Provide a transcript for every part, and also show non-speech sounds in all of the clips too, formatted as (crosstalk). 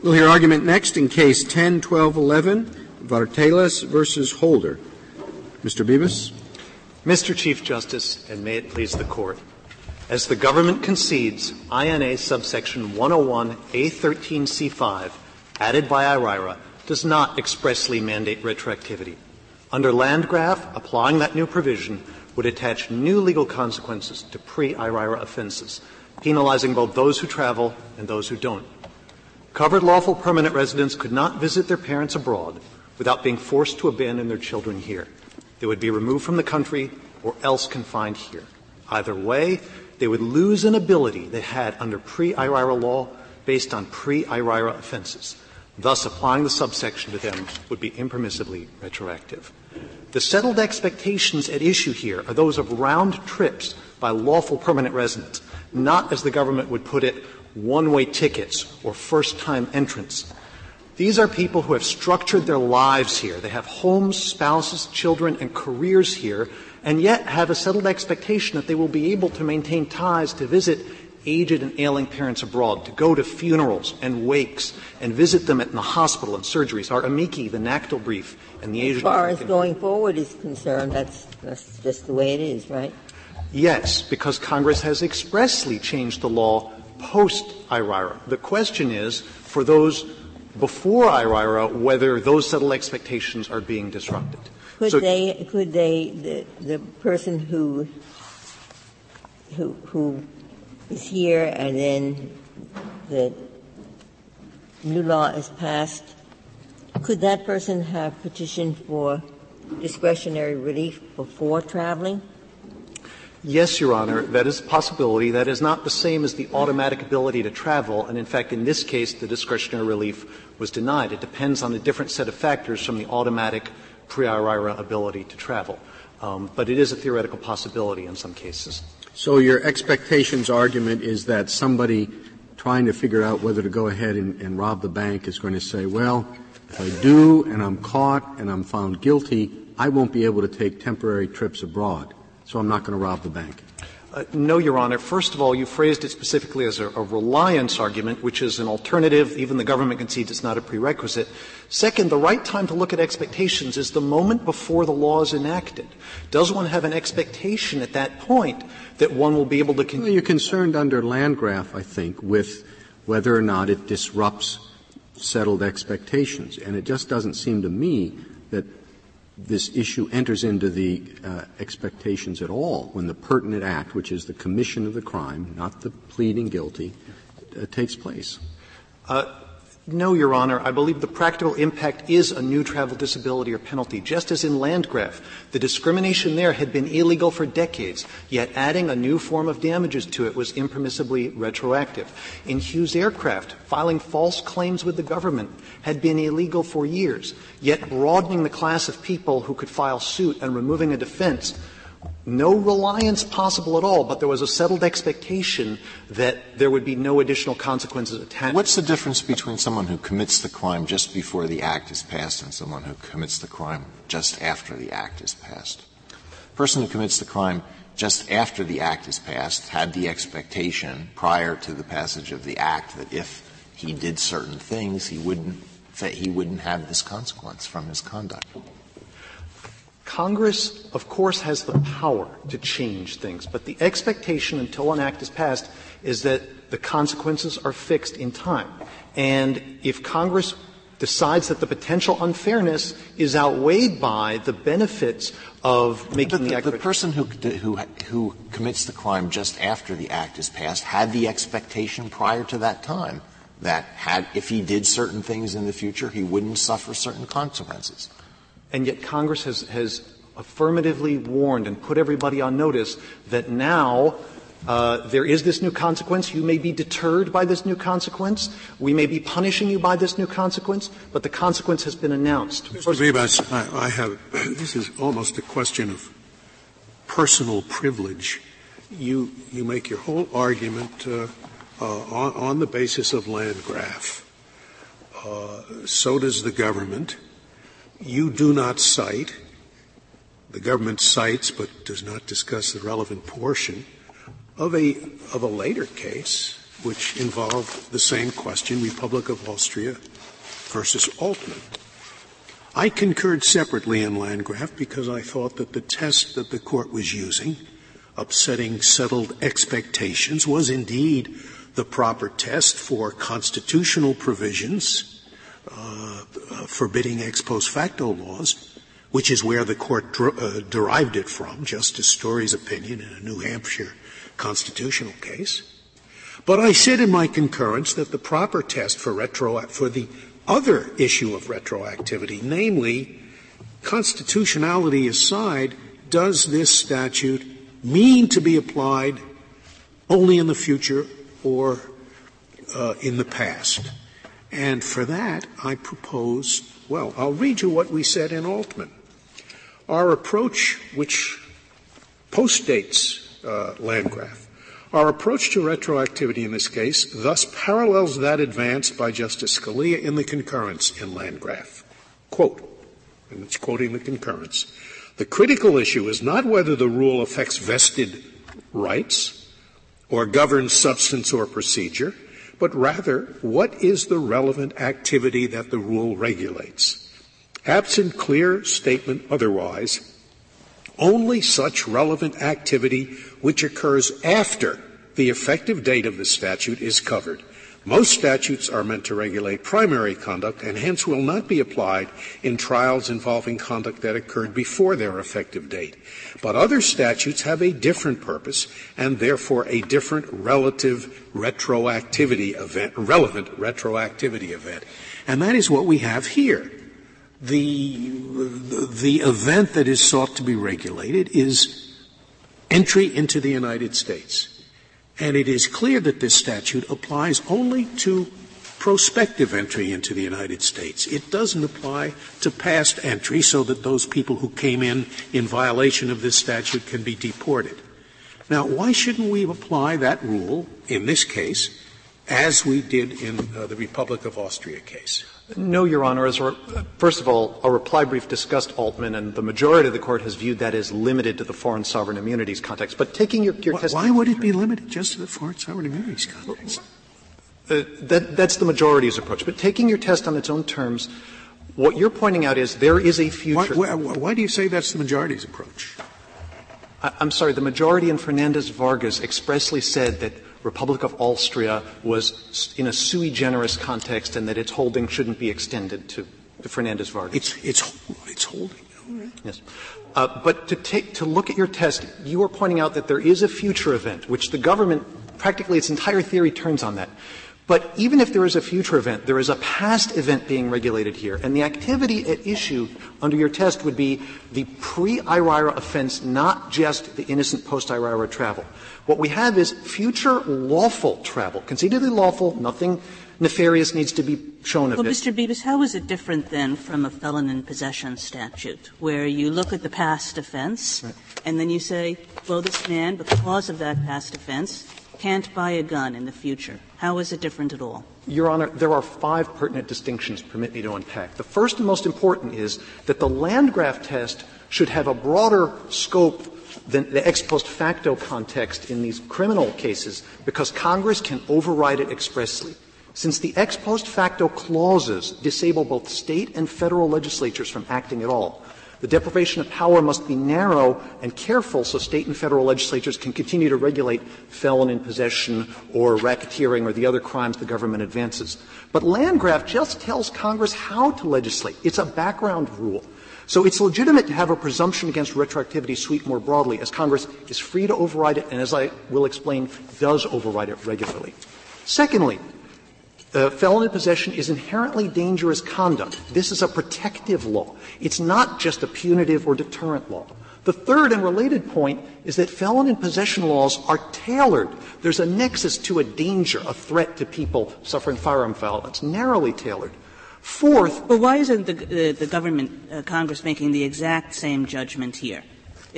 We'll hear argument next in Case 10-1211, Vartelas versus Holder. Mr. Bibas. Mr. Chief Justice, and may it please the Court. As the government concedes, INA subsection 101A13C5, added by IRIRA, does not expressly mandate retroactivity. Under Landgraf, applying that new provision would attach new legal consequences to pre-IRIRA offenses, penalizing both those who travel and those who don't. Covered lawful permanent residents could not visit their parents abroad without being forced to abandon their children here. They would be removed from the country or else confined here. Either way, they would lose an ability they had under pre-IRIRA law based on pre-IRIRA offenses. Thus, applying the subsection to them would be impermissibly retroactive. The settled expectations at issue here are those of round trips by lawful permanent residents, not, as the government would put it, one-way tickets or first-time entrants. These are people who have structured their lives here. They have homes, spouses, children, and careers here, and yet have a settled expectation that they will be able to maintain ties to visit aged and ailing parents abroad, to go to funerals and wakes and visit them in the hospital and surgeries. Our amici, the NACDL brief, and the Asian. As far as going forward is concerned, that's, that's just the way it is, right? Yes, because Congress has expressly changed the law post IRIRA. The question is, for those before IRIRA, whether those settled expectations are being disrupted. Could so, they, could they, the, the person who, who, who is here and then the new law is passed, could that person have petitioned for discretionary relief before traveling? Yes, Your Honor, that is a possibility. That is not the same as the automatic ability to travel, and in fact, in this case, the discretionary relief was denied. It depends on a different set of factors from the automatic pre-IRIRA ability to travel. Um, but it is a theoretical possibility in some cases. So your expectations argument is that somebody trying to figure out whether to go ahead and, and rob the bank is going to say, well, if I do and I'm caught and I'm found guilty, I won't be able to take temporary trips abroad, so I'm not going to rob the bank. Uh, no, Your Honor. First of all, you phrased it specifically as a, a, reliance argument, which is an alternative. Even the government concedes it's not a prerequisite. Second, the right time to look at expectations is the moment before the law is enacted. Does one have an expectation at that point that one will be able to continue? Well, you're concerned under Landgraf, I think, with whether or not it disrupts settled expectations. And it just doesn't seem to me that this issue enters into the uh, expectations at all when the pertinent act, which is the commission of the crime, not the pleading guilty, uh, takes place. Uh, no, Your Honor. I believe the practical impact is a new travel disability or penalty. Just as in Landgraf, the discrimination there had been illegal for decades, yet adding a new form of damages to it was impermissibly retroactive. In Hughes Aircraft, filing false claims with the government had been illegal for years, yet broadening the class of people who could file suit and removing a defense no reliance possible at all, but there was a settled expectation that there would be no additional consequences attached. What's the difference between someone who commits the crime just before the act is passed and someone who commits the crime just after the act is passed? The person who commits the crime just after the act is passed had the expectation prior to the passage of the act that if he did certain things, he wouldn't, he wouldn't have this consequence from his conduct. Congress, of course, has the power to change things, but the expectation until an act is passed is that the consequences are fixed in time. And if Congress decides that the potential unfairness is outweighed by the benefits of making the, the, the, the person who, who who commits the crime just after the act is passed had the expectation prior to that time that had if he did certain things in the future he wouldn't suffer certain consequences and yet Congress has, has affirmatively warned and put everybody on notice that now uh, there is this new consequence. You may be deterred by this new consequence. We may be punishing you by this new consequence, but the consequence has been announced. Mr. Bibas, I, I have (clears throat) this is almost a question of personal privilege. You you make your whole argument uh, uh, on, on, the basis of Landgraf. Uh, so does the government you do not cite, the government cites but does not discuss the relevant portion of a, of a later case, which involved the same question, Republic of Austria versus Altmann. I concurred separately in Landgraf because I thought that the test that the court was using, upsetting settled expectations, was indeed the proper test for constitutional provisions uh, forbidding ex post facto laws, which is where the court dr- uh, derived it from, Justice Story's opinion in a New Hampshire constitutional case. But I said in my concurrence that the proper test for retro for the other issue of retroactivity, namely, constitutionality aside, does this statute mean to be applied only in the future or uh, in the past? And for that, I propose, well, I'll read you what we said in Altmann. Our approach, which postdates uh, Landgraf, our approach to retroactivity in this case thus parallels that advanced by Justice Scalia in the concurrence in Landgraf. Quote, and it's quoting the concurrence. The critical issue is not whether the rule affects vested rights or governs substance or procedure, but rather what is the relevant activity that the rule regulates. Absent clear statement otherwise, only such relevant activity which occurs after the effective date of the statute is covered. Most statutes are meant to regulate primary conduct and hence will not be applied in trials involving conduct that occurred before their effective date. But other statutes have a different purpose and therefore a different relative retroactivity event, relevant retroactivity event. And that is what we have here the, the event that is sought to be regulated is entry into the United States. And it is clear that this statute applies only to prospective entry into the United States. It doesn't apply to past entry so that those people who came in in violation of this statute can be deported. Now, why shouldn't we apply that rule in this case as we did in uh, the Republic of Austria case? No, Your Honor. As a, first of all, our reply brief discussed Altmann, and the majority of the court has viewed that as limited to the foreign sovereign immunities context. But taking your, your why, why would it be limited just to the foreign sovereign immunities context? Uh, that, that's the majority's approach. But taking your test on its own terms, what you're pointing out is there is a future. Why, why, why do you say that's the majority's approach? I, I'm sorry. The majority in Fernandez Vargas expressly said that Republic of Austria was in a sui generis context and that its holding shouldn't be extended to, to Fernandez Vargas. It's, it's, it's holding. Yes. Uh, but to take, to look at your test, you are pointing out that there is a future event, which the government, practically its entire theory turns on that. But even if there is a future event, there is a past event being regulated here. And the activity at issue under your test would be the pre-IRIRA offense, not just the innocent post-IRIRA travel. What we have is future lawful travel, concededly lawful, nothing nefarious needs to be shown of well, it. Mr. Bibas, how is it different then from a felon in possession statute, where you look at the past offense right. and then you say, well, this man, because of that past offense, can't buy a gun in the future. How is it different at all? Your Honor, there are five pertinent distinctions permit me to unpack. The first and most important is that the Landgraf test should have a broader scope than the ex post facto context in these criminal cases because Congress can override it expressly. Since the ex post facto clauses disable both state and federal legislatures from acting at all, the deprivation of power must be narrow and careful so state and federal legislatures can continue to regulate felon in possession or racketeering or the other crimes the government advances. But Landgraf just tells Congress how to legislate. It's a background rule. So it's legitimate to have a presumption against retroactivity sweep more broadly, as Congress is free to override it, and as I will explain, does override it regularly. Secondly, uh, felon in possession is inherently dangerous conduct. This is a protective law. It's not just a punitive or deterrent law. The third and related point is that felon in possession laws are tailored. There's a nexus to a danger, a threat to people suffering firearm violence, narrowly tailored. Fourth, but why isn't the, the government, uh, Congress, making the exact same judgment here?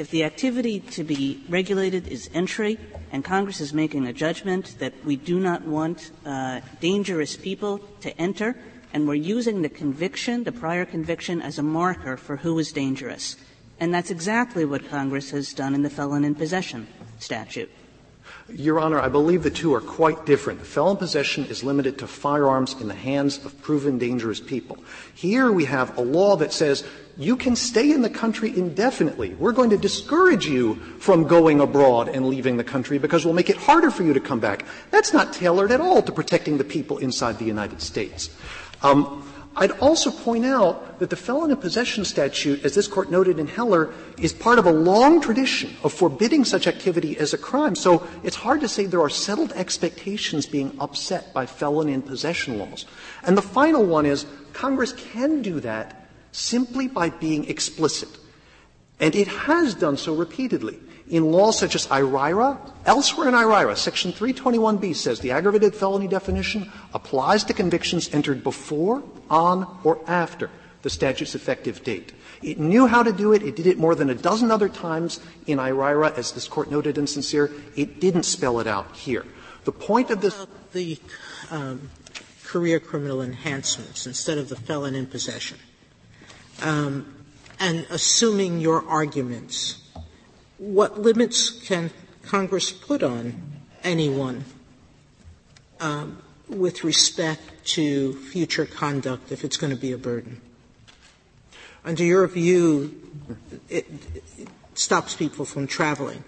If the activity to be regulated is entry, and Congress is making a judgment that we do not want uh, dangerous people to enter, and we're using the conviction, the prior conviction, as a marker for who is dangerous. And that's exactly what Congress has done in the felon in possession statute. Your Honor, I believe the two are quite different. Felon possession is limited to firearms in the hands of proven dangerous people. Here we have a law that says you can stay in the country indefinitely. We're going to discourage you from going abroad and leaving the country because we'll make it harder for you to come back. That's not tailored at all to protecting the people inside the United States. Um, I'd also point out that the felon in possession statute, as this court noted in Heller, is part of a long tradition of forbidding such activity as a crime. So it's hard to say there are settled expectations being upset by felon in possession laws. And the final one is Congress can do that simply by being explicit. And it has done so repeatedly in laws such as IRIRA, elsewhere in IRIRA, Section 321B says the aggravated felony definition applies to convictions entered before, on, or after the statute's effective date. It knew how to do it. It did it more than a dozen other times in IRIRA, as this court noted in St. Cyr. It didn't spell it out here. The point of this. The um, career criminal enhancements instead of the felon in possession. Um, and assuming your arguments what limits can Congress put on anyone um, with respect to future conduct if it's going to be a burden? Under your view, it, it stops people from traveling.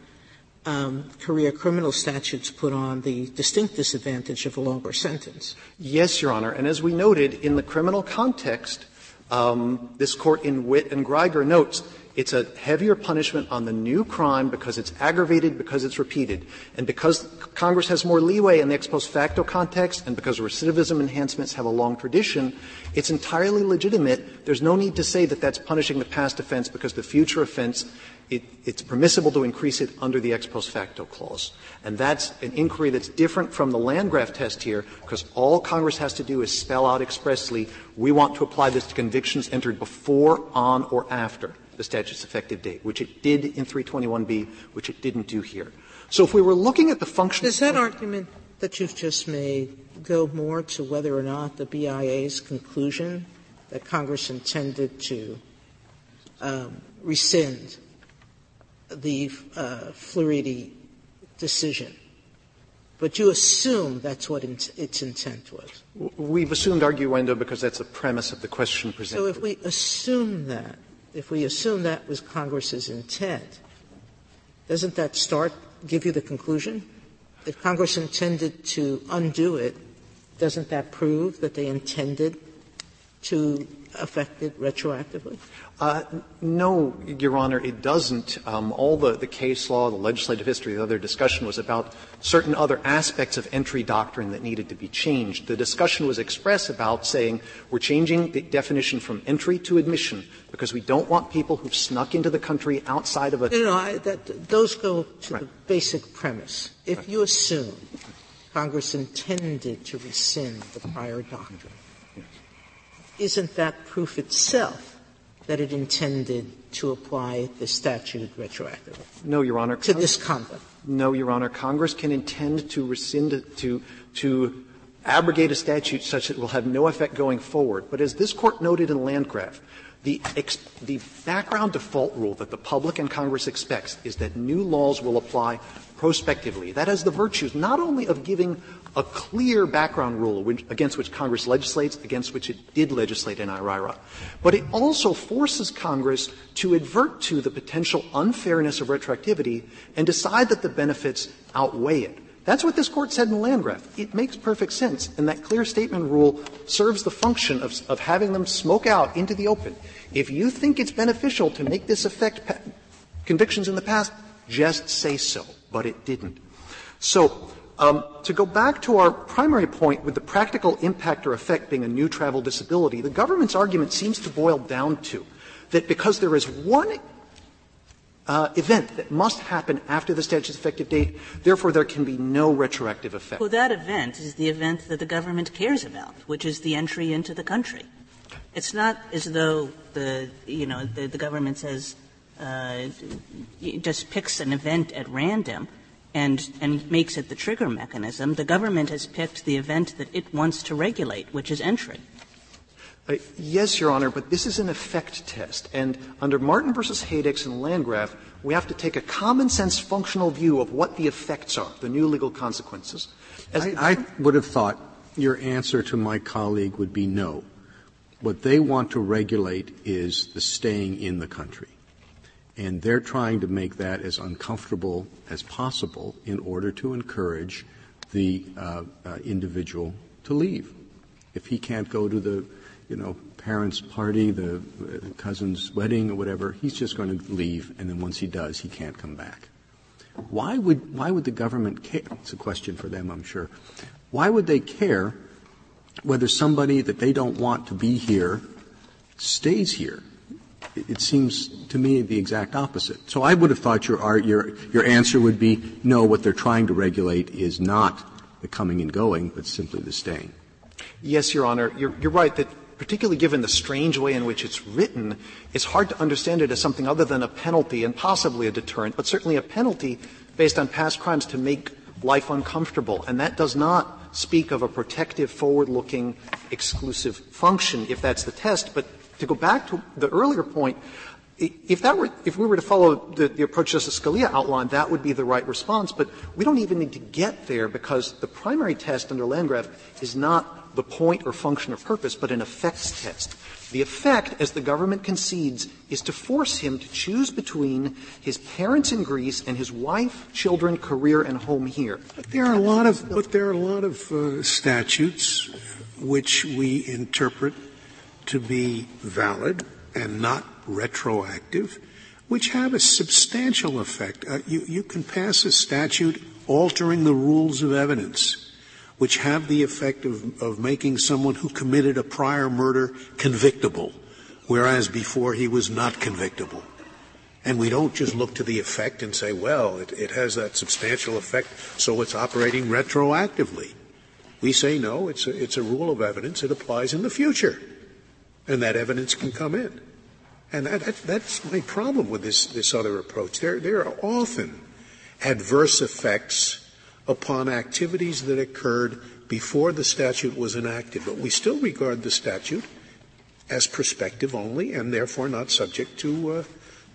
Um, career criminal statutes put on the distinct disadvantage of a longer sentence. Yes, Your Honor. And as we noted, in the criminal context, um, this court in Witt and Gryger notes it's a heavier punishment on the new crime because it's aggravated, because it's repeated. And because Congress has more leeway in the ex post facto context, and because recidivism enhancements have a long tradition, it's entirely legitimate. There's no need to say that that's punishing the past offense because the future offense, it, it's permissible to increase it under the ex post facto clause. And that's an inquiry that's different from the Landgraf test here because all Congress has to do is spell out expressly, we want to apply this to convictions entered before, on, or after the statute's effective date, which it did in 321B, which it didn't do here. So if we were looking at the function. Does that argument that you've just made go more to whether or not the BIA's conclusion that Congress intended to um, rescind the uh, Fleuti decision but you assume that's what its intent was. We've assumed arguendo because that's the premise of the question presented. So if we assume that, if we assume that was Congress's intent, doesn't that start, give you the conclusion? If Congress intended to undo it, doesn't that prove that they intended to affect it retroactively? Uh, no, Your Honor, it doesn't. Um, all the, the case law, the legislative history, the other discussion was about certain other aspects of entry doctrine that needed to be changed. The discussion was expressed about saying we're changing the definition from entry to admission because we don't want people who've snuck into the country outside of a. No, no, I, that, those go to right. the basic premise. If right. you assume Congress intended to rescind the prior doctrine, isn't that proof itself that it intended to apply the statute retroactively? No, Your Honor. To this conduct? No, Your Honor. Congress can intend to rescind, to, to abrogate a statute such that it will have no effect going forward. But as this Court noted in Landgraf, the, ex, the background default rule that the public and Congress expects is that new laws will apply prospectively. That has the virtues not only of giving a clear background rule which, against which Congress legislates, against which it did legislate in IRIRA, but it also forces Congress to advert to the potential unfairness of retroactivity and decide that the benefits outweigh it. That's what this court said in Landgraf. It makes perfect sense, and that clear statement rule serves the function of, of having them smoke out into the open. If you think it's beneficial to make this affect convictions in the past, just say so but it didn't. So, um, to go back to our primary point with the practical impact or effect being a new travel disability, the government's argument seems to boil down to that because there is one uh, event that must happen after the statute's effective date, therefore there can be no retroactive effect. Well, that event is the event that the government cares about, which is the entry into the country. It's not as though the you know the, the government says uh, just picks an event at random and, and makes it the trigger mechanism. The government has picked the event that it wants to regulate, which is entry. Uh, yes, Your Honor, but this is an effect test. And under Martin versus Hadix and Landgraf, we have to take a common sense functional view of what the effects are, the new legal consequences. I, I would have thought your answer to my colleague would be no. What they want to regulate is the staying in the country. And they're trying to make that as uncomfortable as possible in order to encourage the uh, uh, individual to leave. If he can't go to the, you know, parents' party, the uh, cousin's wedding, or whatever, he's just going to leave, and then once he does, he can't come back. Why would why would the government care? It's a question for them, I'm sure. Why would they care whether somebody that they don't want to be here stays here. It seems to me the exact opposite. So I would have thought your, your, your answer would be no, what they're trying to regulate is not the coming and going, but simply the staying. Yes, Your Honor. You're, you're right that particularly given the strange way in which it's written, it's hard to understand it as something other than a penalty and possibly a deterrent, but certainly a penalty based on past crimes to make life uncomfortable. And that does not speak of a protective, forward-looking, exclusive function, if that's the test. But to go back to the earlier point, if that were, if we were to follow the, the, approach Justice Scalia outlined, that would be the right response. But we don't even need to get there because the primary test under Landgraf is not the point or function or purpose, but an effects test. The effect, as the government concedes, is to force him to choose between his parents in Greece and his wife, children, career, and home here. But there are a lot of, but there are a lot of uh, statutes which we interpret to be valid and not retroactive, which have a substantial effect. Uh, you, you can pass a statute altering the rules of evidence which have the effect of, of making someone who committed a prior murder convictable, whereas before he was not convictable. And we don't just look to the effect and say, well, it, it has that substantial effect, so it's operating retroactively. We say, no, it's a, it's a rule of evidence. It applies in the future. And that evidence can come in. And that, that, that's my problem with this, this other approach. There, there are often adverse effects upon activities that occurred before the statute was enacted. But we still regard the statute as prospective only and therefore not subject to uh,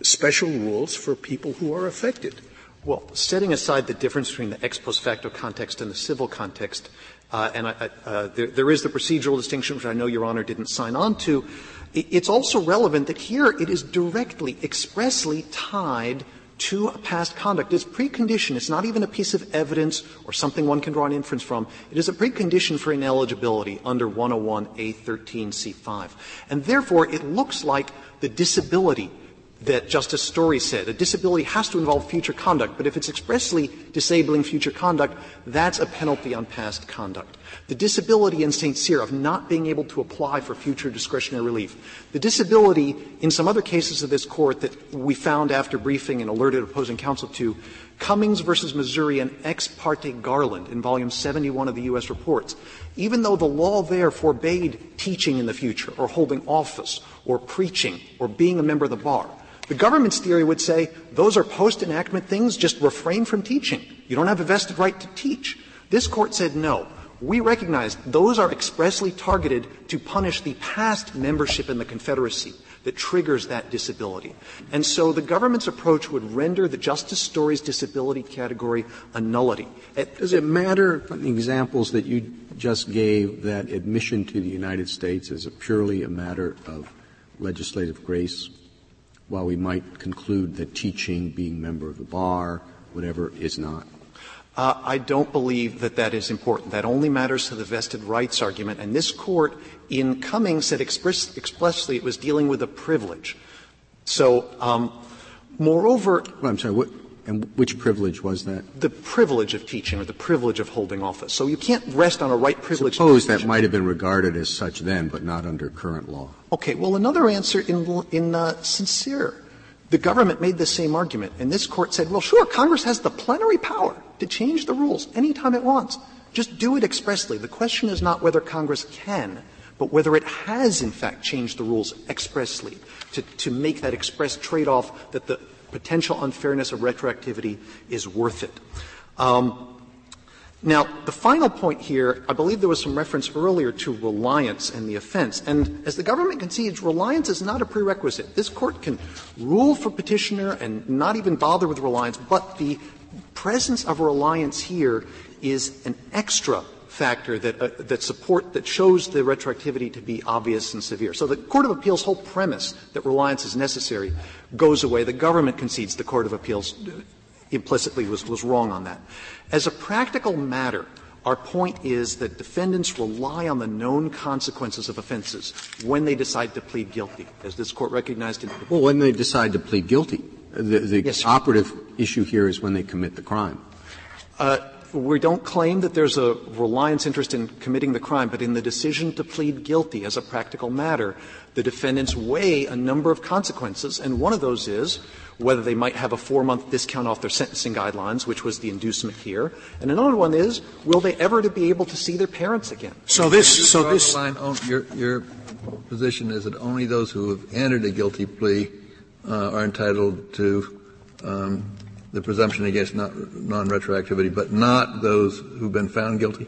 special rules for people who are affected. Well, setting aside the difference between the ex post facto context and the civil context, and I, uh, there, there is the procedural distinction, which I know Your Honor didn't sign on to. It's also relevant that here it is directly, expressly tied to a past conduct is precondition. It's not even a piece of evidence or something one can draw an inference from. It is a precondition for ineligibility under 101A13C5. And therefore, it looks like the disability that Justice Story said. A disability has to involve future conduct, but if it's expressly disabling future conduct, that's a penalty on past conduct. The disability in St. Cyr of not being able to apply for future discretionary relief. The disability in some other cases of this court that we found after briefing and alerted opposing counsel to, Cummings versus Missouri and ex parte Garland in volume 71 of the U.S. reports. Even though the law there forbade teaching in the future or holding office or preaching or being a member of the bar, the government's theory would say those are post enactment things, just refrain from teaching. You don't have a vested right to teach. This court said no. We recognize those are expressly targeted to punish the past membership in the Confederacy that triggers that disability. And so the government's approach would render the Justice Story's disability category a nullity. Does it matter, the examples that you just gave, that admission to the United States is purely a matter of legislative grace? While we might conclude that teaching, being member of the bar, whatever, is not? Uh, I don't believe that that is important. That only matters to the vested rights argument. And this court in Cummings said express, expressly it was dealing with a privilege. So, um, moreover, well, I'm sorry. What, and which privilege was that? The privilege of teaching or the privilege of holding office. So you can't rest on a right privilege. Suppose that might have been regarded as such then, but not under current law. Okay. Well, another answer in, in uh. Cyr. The government made the same argument, and this court said, well, sure, Congress has the plenary power to change the rules anytime it wants. Just do it expressly. The question is not whether Congress can, but whether it has, in fact, changed the rules expressly to, to make that express trade-off that the potential unfairness of retroactivity is worth it. Um, Now, the final point here, I believe there was some reference earlier to reliance and the offense. And as the government concedes, reliance is not a prerequisite. This Court can rule for Petitioner and not even bother with reliance, but the presence of reliance here is an extra factor that, uh, that support, that shows the retroactivity to be obvious and severe. So the Court of Appeals' whole premise that reliance is necessary goes away. The government concedes the Court of Appeals implicitly was, was wrong on that. As a practical matter, our point is that defendants rely on the known consequences of offenses when they decide to plead guilty, as this Court recognized in Well, when they decide to plead guilty. The, the yes, operative issue here is when they commit the crime. Uh, we don't claim that there's a reliance interest in committing the crime, but in the decision to plead guilty as a practical matter, the defendants weigh a number of consequences, and one of those is whether they might have a four month discount off their sentencing guidelines, which was the inducement here. And another one is, will they ever to be able to see their parents again? So this, so this. Line, your, your position is that only those who have entered a guilty plea uh, are entitled to um, the presumption against non-retroactivity, but not those who've been found guilty?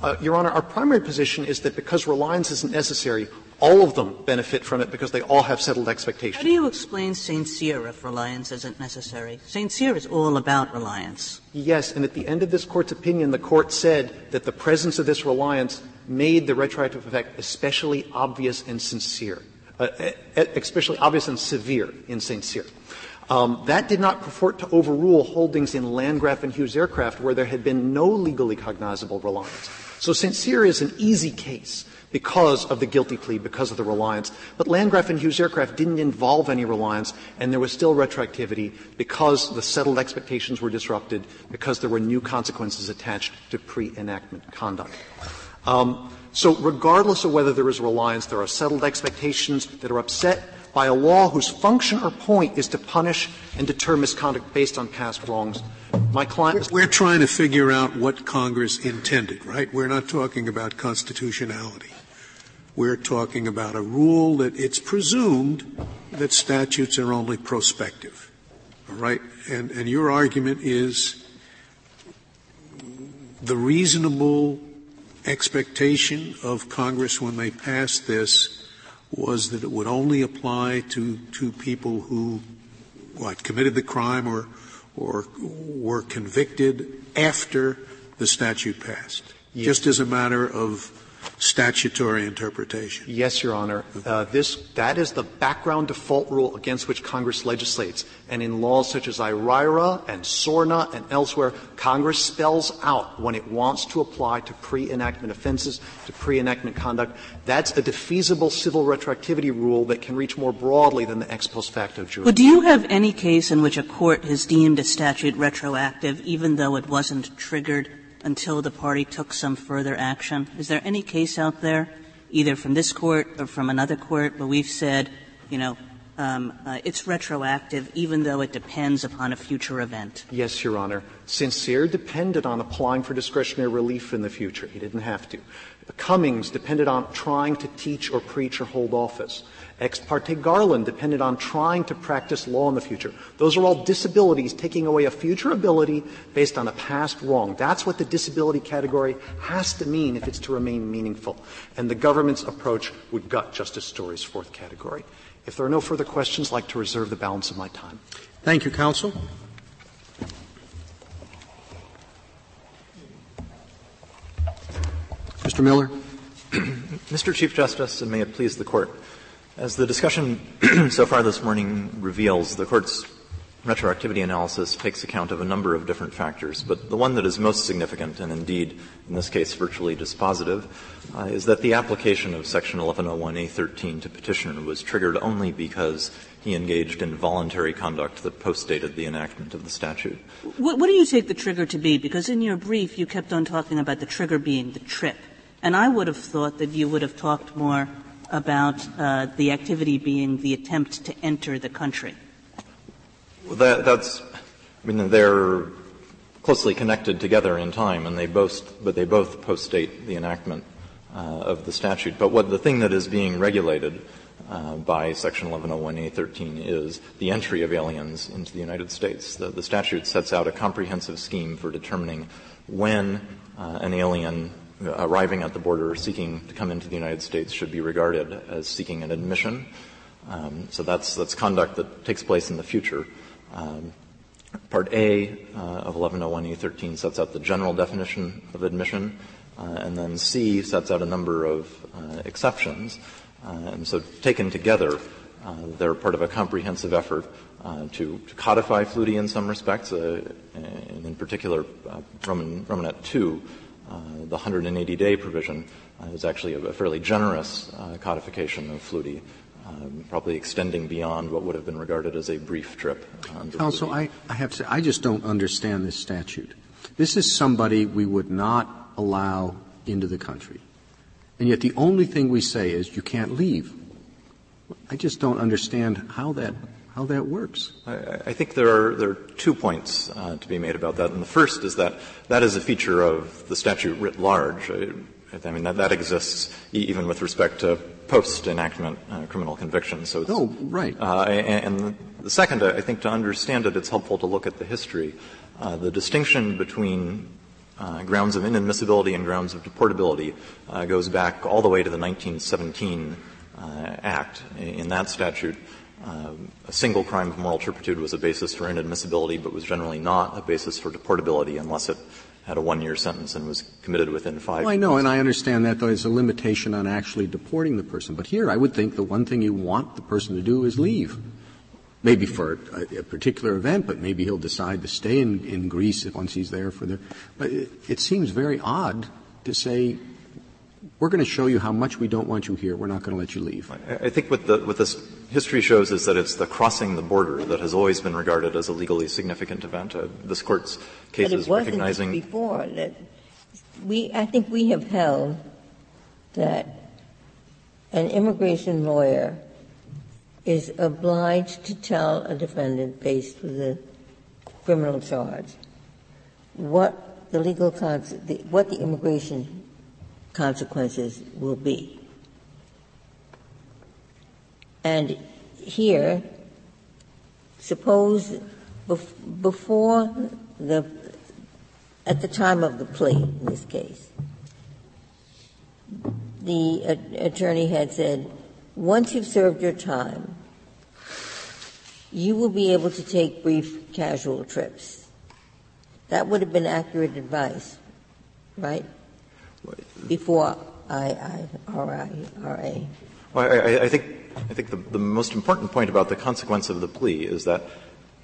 Uh, Your Honor, our primary position is that because reliance isn't necessary, all of them benefit from it because they all have settled expectations. How do you explain St. Cyr if reliance isn't necessary? St. Cyr is all about reliance. Yes, and at the end of this Court's opinion, the Court said that the presence of this reliance made the retroactive effect especially obvious and sincere, uh, especially obvious and severe in St. Cyr. Um, that did not purport to overrule holdings in Landgraf and Hughes Aircraft where there had been no legally cognizable reliance. So. Cyr is an easy case because of the guilty plea, because of the reliance. But Landgraf and Hughes Aircraft didn't involve any reliance, and there was still retroactivity because the settled expectations were disrupted, because there were new consequences attached to pre-enactment conduct. Um, so regardless of whether there is reliance, there are settled expectations that are upset by a law whose function or point is to punish and deter misconduct based on past wrongs. My client. We're trying to figure out what Congress intended, right? We're not talking about constitutionality. We're talking about a rule that it's presumed that statutes are only prospective. All right? And, and your argument is the reasonable expectation of Congress when they passed this was that it would only apply to, to people who what, committed the crime or, or were convicted after the statute passed, yes. just as a matter of statutory interpretation. Yes, Your Honor. Uh, this, that is the background default rule against which Congress legislates. And in laws such as IRIRA and SORNA and elsewhere, Congress spells out when it wants to apply to pre-enactment offenses, to pre-enactment conduct. That's a defeasible civil retroactivity rule that can reach more broadly than the ex post facto jurisdiction. Well, do you have any case in which a court has deemed a statute retroactive even though it wasn't triggered until the party took some further action? Is there any case out there, either from this court or from another court, where we've said, you know, um, uh, it's retroactive even though it depends upon a future event? Yes, Your Honor. Cyr depended on applying for discretionary relief in the future. He didn't have to. Cummings depended on trying to teach or preach or hold office. Ex parte Garland depended on trying to practice law in the future. Those are all disabilities taking away a future ability based on a past wrong. That's what the disability category has to mean if it's to remain meaningful. And the government's approach would gut Justice Story's fourth category. If there are no further questions, I'd like to reserve the balance of my time. Thank you, counsel. Mr. Miller. (clears throat) Mr. Chief Justice, and may it please the Court. As the discussion (clears throat) so far this morning reveals, the Court's retroactivity analysis takes account of a number of different factors, but the one that is most significant, and indeed in this case virtually dispositive, uh, is that the application of Section 1101A13 to petitioner was triggered only because he engaged in voluntary conduct that postdated the enactment of the statute. What, what do you take the trigger to be? Because in your brief you kept on talking about the trigger being the trip. And I would have thought that you would have talked more about uh, the activity being the attempt to enter the country. Well, that, that's, I mean, they're closely connected together in time, and they both, but they both postdate the enactment uh, of the statute. But what the thing that is being regulated uh, by Section 1101A13 is the entry of aliens into the United States. The, statute sets out a comprehensive scheme for determining when an alien arriving at the border seeking to come into the United States should be regarded as seeking an admission. Um, so that's that's conduct that takes place in the future. Um, Part A uh, of 1101E13 sets out the general definition of admission, uh, and then C sets out a number of uh, exceptions. Uh, and so, taken together, uh, they're part of a comprehensive effort uh, to, to, codify Fleuti in some respects, and in particular, Roman, Romanet 2 uh, the 180-day provision uh, is actually a, fairly generous uh, codification of Fleuti, um, probably extending beyond what would have been regarded as a brief trip. Counsel, I, I, have to say, I just don't understand this statute. This is somebody we would not allow into the country. And yet the only thing we say is you can't leave. I just don't understand how that how that works. I, I think there are, there are two points uh, to be made about that. And the first is that that is a feature of the statute writ large. I, I mean, that, that exists even with respect to post-enactment uh, criminal convictions. So oh, right. Uh, and, and, the second, I think, to understand it, it's helpful to look at the history. Uh, the distinction between uh, grounds of inadmissibility and grounds of deportability uh, goes back all the way to the 1917 Act. In that statute, um, a single crime of moral turpitude was a basis for inadmissibility, but was generally not a basis for deportability unless it had a one-year sentence and was committed within five. Well, I know, and I understand that though there's a limitation on actually deporting the person. But here, I would think the one thing you want the person to do is leave. Maybe for a, a particular event, but maybe he'll decide to stay in, in Greece once he's there for the. But it, it seems very odd to say we're going to show you how much we don't want you here. We're not going to let you leave. I think what, the, what this history shows is that it's the crossing the border that has always been regarded as a legally significant event. Uh, this court's cases but it recognizing before that we. I think we have held that an immigration lawyer is obliged to tell a defendant faced with a criminal charge what the legal the, what the immigration consequences will be. And here, suppose before the, at the time of the plea in this case, the attorney had said, once you've served your time, you will be able to take brief casual trips. That would have been accurate advice, right? Before IIRA? Well, I, I think, I think the, the, most important point about the consequence of the plea is that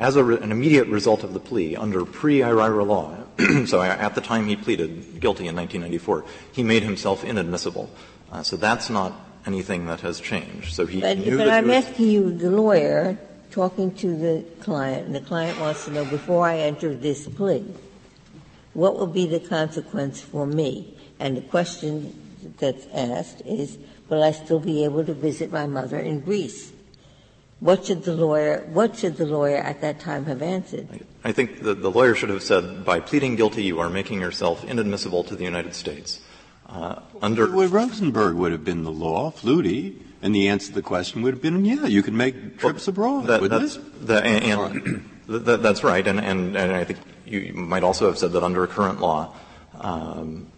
as re, an immediate result of the plea under pre-IRIRA law, (clears throat) so at the time he pleaded guilty in 1994, he made himself inadmissible. Uh, so that's not anything that has changed. So he but, knew but that I'm asking you, the lawyer, talking to the client, and the client wants to know before I enter this plea, what will be the consequence for me? And the question that's asked is, will I still be able to visit my mother in Greece? What should the lawyer, what should the lawyer at that time have answered? I think the, the lawyer should have said, by pleading guilty, you are making yourself inadmissible to the United States. Uh, under well, Rosenberg would have been the law, Fleuti, and the answer to the question would have been, yeah, you can make trips well, abroad, that, wouldn't that's, it? And, and that's right, and, and, and I think you might also have said that under current law, um,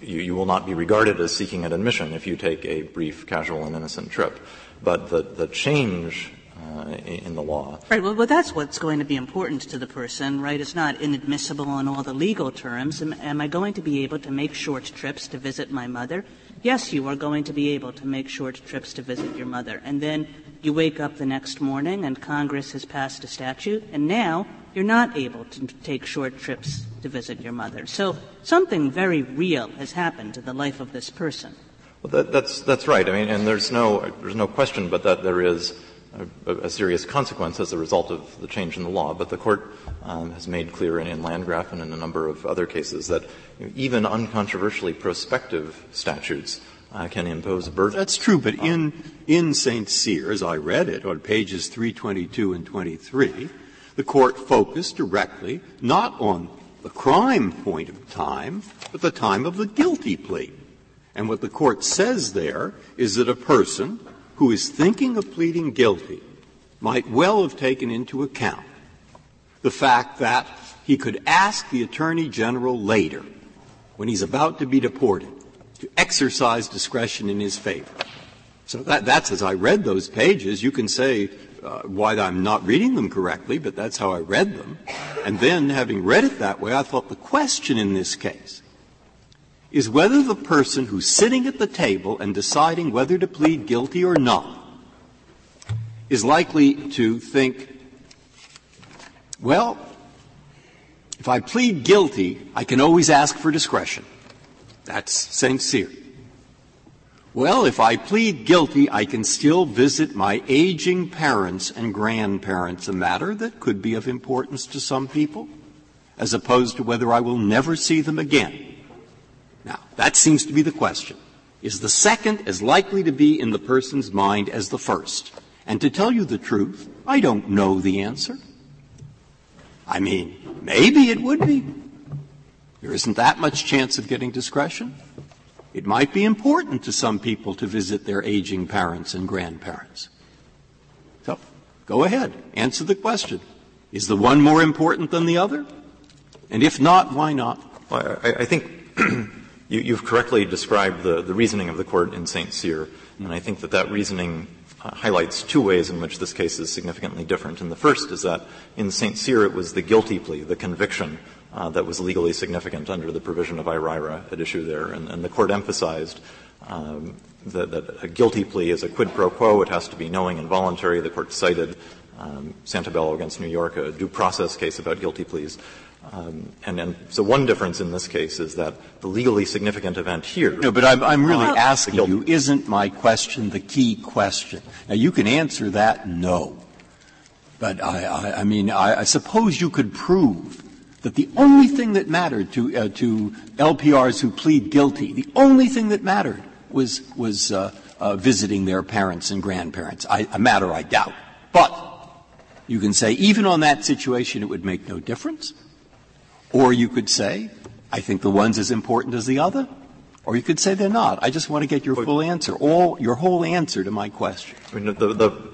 you, you, will not be regarded as seeking an admission if you take a brief, casual, and innocent trip. But the, the change uh, in the law. Right. Well, well, that's what's going to be important to the person, right? It's not inadmissible on all the legal terms. Am, am, I going to be able to make short trips to visit my mother? Yes, you are going to be able to make short trips to visit your mother. And then you wake up the next morning and Congress has passed a statute, and now you're not able to take short trips to visit your mother. So something very real has happened to the life of this person. Well, that, that's that's right. I mean, and there's no there's no question, but that there is a, a serious consequence as a result of the change in the law. But the court um, has made clear in, in, Landgraf and in a number of other cases that you know, even uncontroversially prospective statutes uh, can impose a burden. That's true, but in in St. Cyr, as I read it on pages 322 and 23, the court focused directly not on the crime point of time, but the time of the guilty plea. And what the court says there is that a person who is thinking of pleading guilty might well have taken into account the fact that he could ask the Attorney General later, when he's about to be deported, to exercise discretion in his favor. So that, that's as I read those pages. You can say Uh, why I'm not reading them correctly, but that's how I read them. And then, having read it that way, I thought the question in this case is whether the person who's sitting at the table and deciding whether to plead guilty or not is likely to think, well, if I plead guilty, I can always ask for discretion. That's St. Well, if I plead guilty, I can still visit my aging parents and grandparents, a matter that could be of importance to some people, as opposed to whether I will never see them again. Now, that seems to be the question. Is the second as likely to be in the person's mind as the first? And to tell you the truth, I don't know the answer. I mean, maybe it would be. There isn't that much chance of getting discretion. It might be important to some people to visit their aging parents and grandparents. So, go ahead, answer the question. Is the one more important than the other? And if not, why not? Well, I, I think (clears throat) you, have correctly described the, the, reasoning of the court in St. Cyr, and I think that that reasoning uh, highlights two ways in which this case is significantly different. And the first is that in St. Cyr it was the guilty plea, the conviction, that was legally significant under the provision of IRIRA at issue there. And, and the court emphasized um, that, that, a guilty plea is a quid pro quo. It has to be knowing and voluntary. The court cited um, Santobello against New York, a due process case about guilty pleas. Um, and, and, so one difference in this case is that the legally significant event here. No, but I'm, I'm really asking you, isn't my question the key question? Now you can answer that no. But I, I, I mean, I, I, suppose you could prove that the only thing that mattered to, uh, to LPRs who plead guilty, the only thing that mattered was, was uh, uh, visiting their parents and grandparents. a matter I doubt. But you can say even on that situation it would make no difference. Or you could say, I think the one's as important as the other. Or you could say they're not. I just want to get your full answer, all, your whole answer to my question. I mean, the, the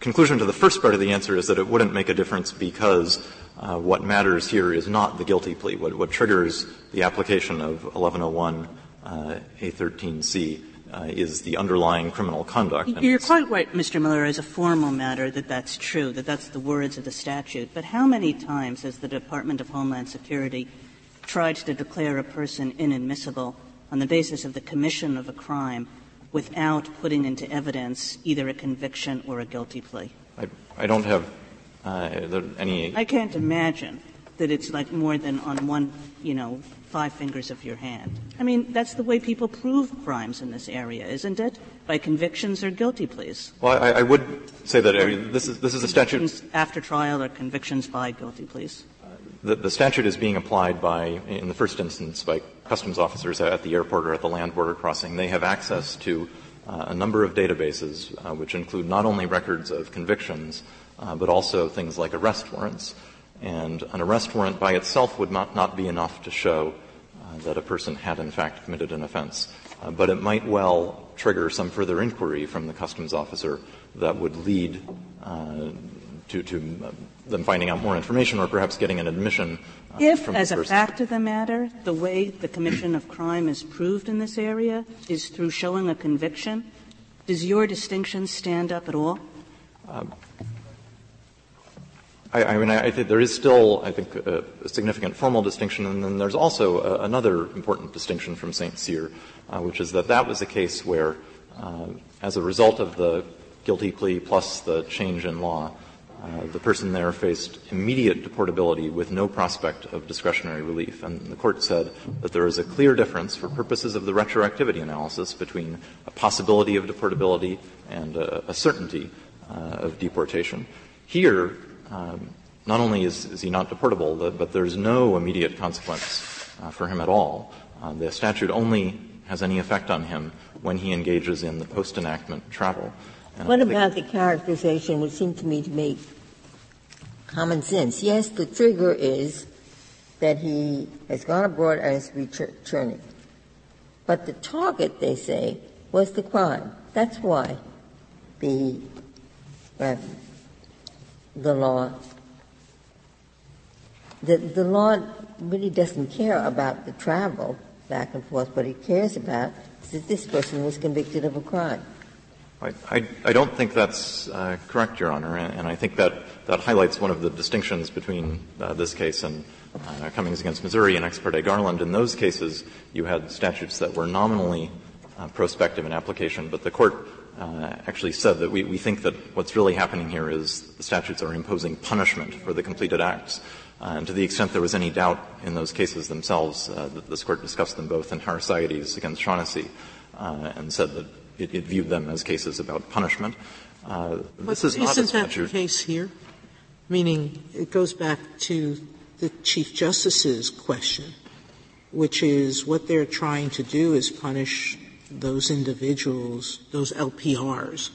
conclusion to the first part of the answer is that it wouldn't make a difference because uh, what matters here is not the guilty plea. What, what triggers the application of 1101 uh, A13C uh, is the underlying criminal conduct. You're quite right, Mr. Miller, as a formal matter that that's true, that that's the words of the statute. But how many times has the Department of Homeland Security tried to declare a person inadmissible on the basis of the commission of a crime without putting into evidence either a conviction or a guilty plea? I, I don't have uh, any. I can't imagine that it's like more than on one, you know, five fingers of your hand. I mean, that's the way people prove crimes in this area, isn't it? By convictions or guilty pleas. Well, I, I would say that I mean, this is this is a statute after trial or convictions by guilty pleas. The, the, statute is being applied by, in the first instance, by customs officers at the airport or at the land border crossing. They have access to uh, a number of databases, uh, which include not only records of convictions, uh, but also things like arrest warrants. And an arrest warrant by itself would not, not be enough to show uh, that a person had in fact committed an offense. Uh, but it might well trigger some further inquiry from the customs officer that would lead uh, to, to uh, them finding out more information or perhaps getting an admission. Uh, if, as a fact of the matter, the way the commission of crime is proved in this area is through showing a conviction, does your distinction stand up at all? I, I mean, I, think there is still, I think, a, significant formal distinction, and then there's also another important distinction from St. Cyr, uh, which is that that was a case where, uh, as a result of the guilty plea plus the change in law, uh, the person there faced immediate deportability with no prospect of discretionary relief. And the court said that there is a clear difference for purposes of the retroactivity analysis between a possibility of deportability and a, a certainty uh, of deportation. Here, not only is, is, he not deportable, but there's no immediate consequence uh, for him at all. Uh, the statute only has any effect on him when he engages in the post enactment travel. And what about the characterization which seemed to me to make common sense? Yes, the trigger is that he has gone abroad and is returning. But the target, they say, was the crime. That's why the, uh, the law, the, the law really doesn't care about the travel back and forth. What it cares about is that this person was convicted of a crime. I, I, don't think that's uh, correct, Your Honor, and, I think that, that highlights one of the distinctions between uh, this case and uh, Cummings against Missouri and Ex parte Garland. In those cases, you had statutes that were nominally uh, prospective in application, but the court actually said that we, we think that what's really happening here is the statutes are imposing punishment for the completed acts. Uh, and to the extent there was any doubt in those cases themselves, uh, this court discussed them both in Harisiades against Shaughnessy uh, and said that it, it, viewed them as cases about punishment. Uh, this is not isn't that the case here? Meaning, it goes back to the Chief Justice's question, which is what they're trying to do is punish those individuals, those LPRs,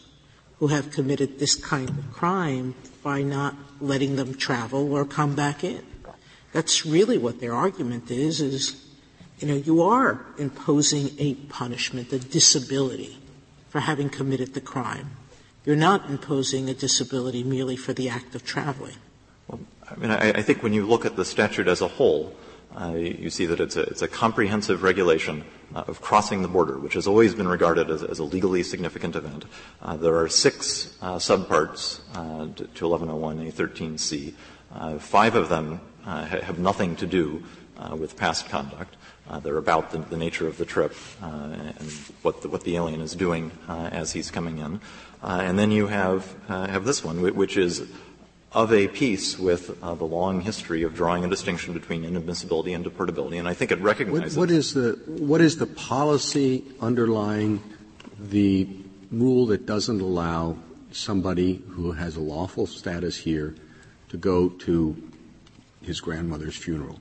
who have committed this kind of crime by not letting them travel or come back in. That's really what their argument is, is, you know, you are imposing a punishment, a disability for having committed the crime. You're not imposing a disability merely for the act of traveling. Well, I mean, I, I think when you look at the statute as a whole, uh, you see that it's a, it's a comprehensive regulation uh, of crossing the border, which has always been regarded as, as a legally significant event. Uh, there are six uh, subparts uh, to, to 1101A13C. Uh, five of them ha- have nothing to do with past conduct. they're about the, the, nature of the trip and what the, what the alien is doing as he's coming in. and then you have have this one, which is of a piece with uh, the long history of drawing a distinction between inadmissibility and deportability, and I think it recognizes. What, what is the what is the policy underlying the rule that doesn't allow somebody who has a lawful status here to go to his grandmother's funeral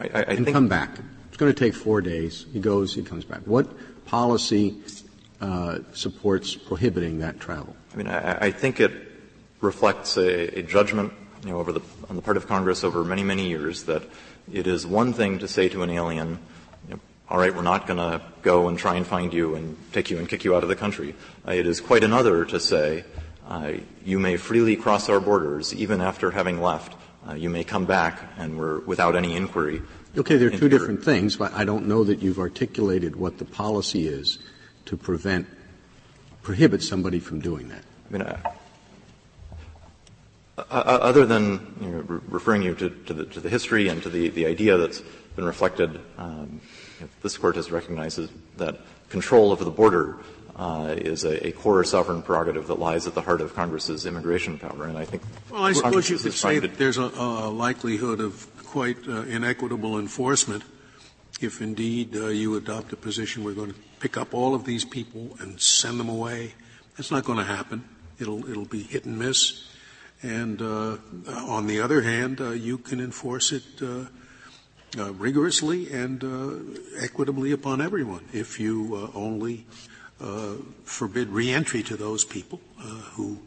I, I, I and come back? It's going to take four days. He goes, he comes back. What policy uh, supports prohibiting that travel? I mean, I, I think it reflects a, a judgment, you know, over the, on the part of Congress over many, many years that it is one thing to say to an alien, you know, all right, we're not going to go and try and find you and take you and kick you out of the country. Uh, it is quite another to say, uh, you may freely cross our borders even after having left. Uh, you may come back and we're without any inquiry. Okay, there are two different things, but I don't know that you've articulated what the policy is to prevent, prohibit somebody from doing that. I mean, uh, other than you know, re- referring you to, to, the, to, the, history and to the, the idea that's been reflected, um, this court has recognized that control over the border uh, is a, a, core sovereign prerogative that lies at the heart of Congress's immigration power. And I think well, I suppose you could say that there's a, a, likelihood of quite uh, inequitable enforcement if indeed uh, you adopt a position we're going to pick up all of these people and send them away. That's not going to happen. It'll it'll be hit and miss. And uh, on the other hand, uh, you can enforce it uh, uh rigorously and uh, equitably upon everyone if you uh, only forbid reentry to those people who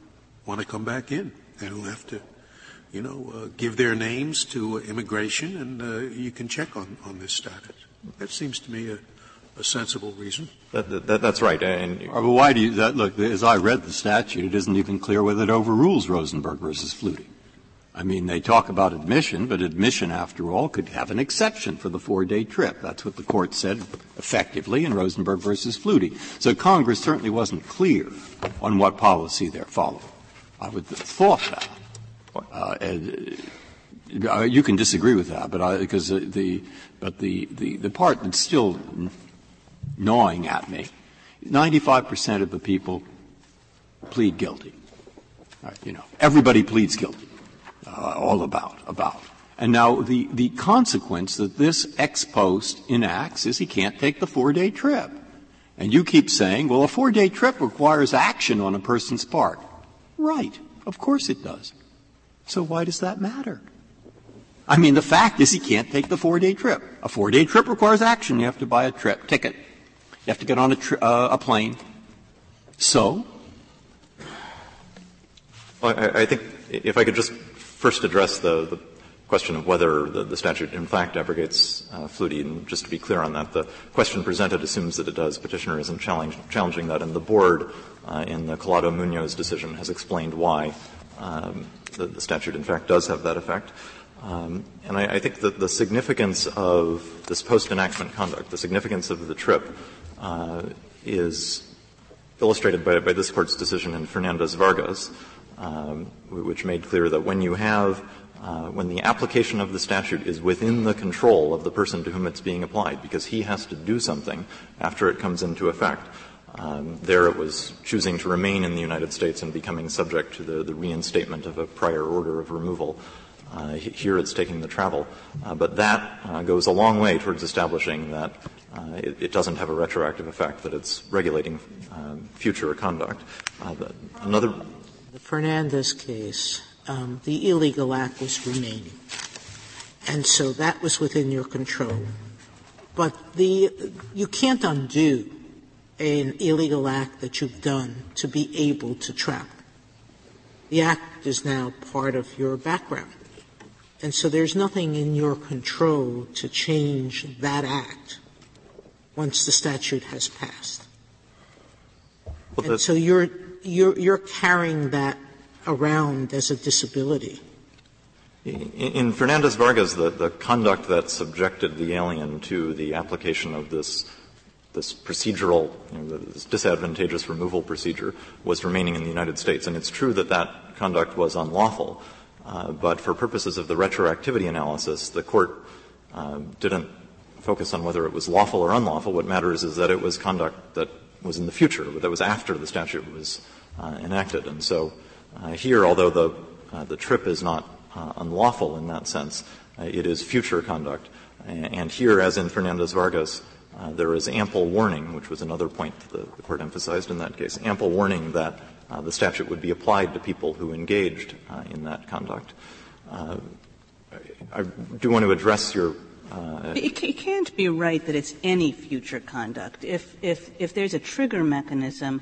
want to come back in and who have to, you know, give their names to immigration, and you can check on, on this status. That seems to me a, a sensible reason. That, that, that's right. And uh, but why do you that, look? As I read the statute, it isn't even clear whether it overrules Rosenberg versus Fleuti. I mean, they talk about admission, but admission, after all, could have an exception for the four-day trip. That's what the court said effectively in Rosenberg versus Fleuti. So Congress certainly wasn't clear on what policy they're following. I would have thought that. Uh, and, uh, you can disagree with that, but I, because the but the, the the part that's still gnawing at me. 95% of the people plead guilty. Right, you know, everybody pleads guilty. Uh, all about, about. And now the, the consequence that this ex post enacts is he can't take the four day trip. And you keep saying, well, a four day trip requires action on a person's part. Right. Of course it does. So why does that matter? I mean, the fact is he can't take the four day trip. A four day trip requires action. You have to buy a trip ticket. You have to get on a, tr- uh, a plane. So? Well, I, I, think if I could just first address the, the, question of whether the, the statute in fact abrogates uh, Fleuti. And just to be clear on that, the question presented assumes that it does. Petitioner isn't challenge, challenging that, and the board uh, in the Collado Munoz decision has explained why um, the, the, statute in fact does have that effect. Um, and I, I, think that the significance of this post-enactment conduct, the significance of the trip, is illustrated by, by, this court's decision in Fernandez Vargas, um, which made clear that when you have uh, when the application of the statute is within the control of the person to whom it's being applied, because he has to do something after it comes into effect. Um, there it was choosing to remain in the United States and becoming subject to the, the reinstatement of a prior order of removal. Uh, here it's taking the travel. Uh, but that uh, goes a long way towards establishing that it, it, doesn't have a retroactive effect, that it's regulating um, future conduct. Another. The Fernandez case um, the illegal act was remaining. And so that was within your control. But the, you can't undo an illegal act that you've done to be able to travel. The act is now part of your background. And so there's nothing in your control to change that act once the statute has passed. Well, and so you're, you're, you're carrying that around as a disability. In Fernandez Vargas, the, the conduct that subjected the alien to the application of this this procedural, you know, this disadvantageous removal procedure was remaining in the United States. And it's true that that conduct was unlawful. Uh, but for purposes of the retroactivity analysis, the court uh, didn't focus on whether it was lawful or unlawful. What matters is that it was conduct that was in the future, that was after the statute was uh, enacted. And so here, although the, trip is not unlawful in that sense, it is future conduct. And here, as in Fernandez Vargas, uh, there is ample warning, which was another point the, the court emphasized in that case, ample warning that uh, the statute would be applied to people who engaged uh, in that conduct. I, I, do want to address your. It, it, can't be right that it's any future conduct. If, if, if there's a trigger mechanism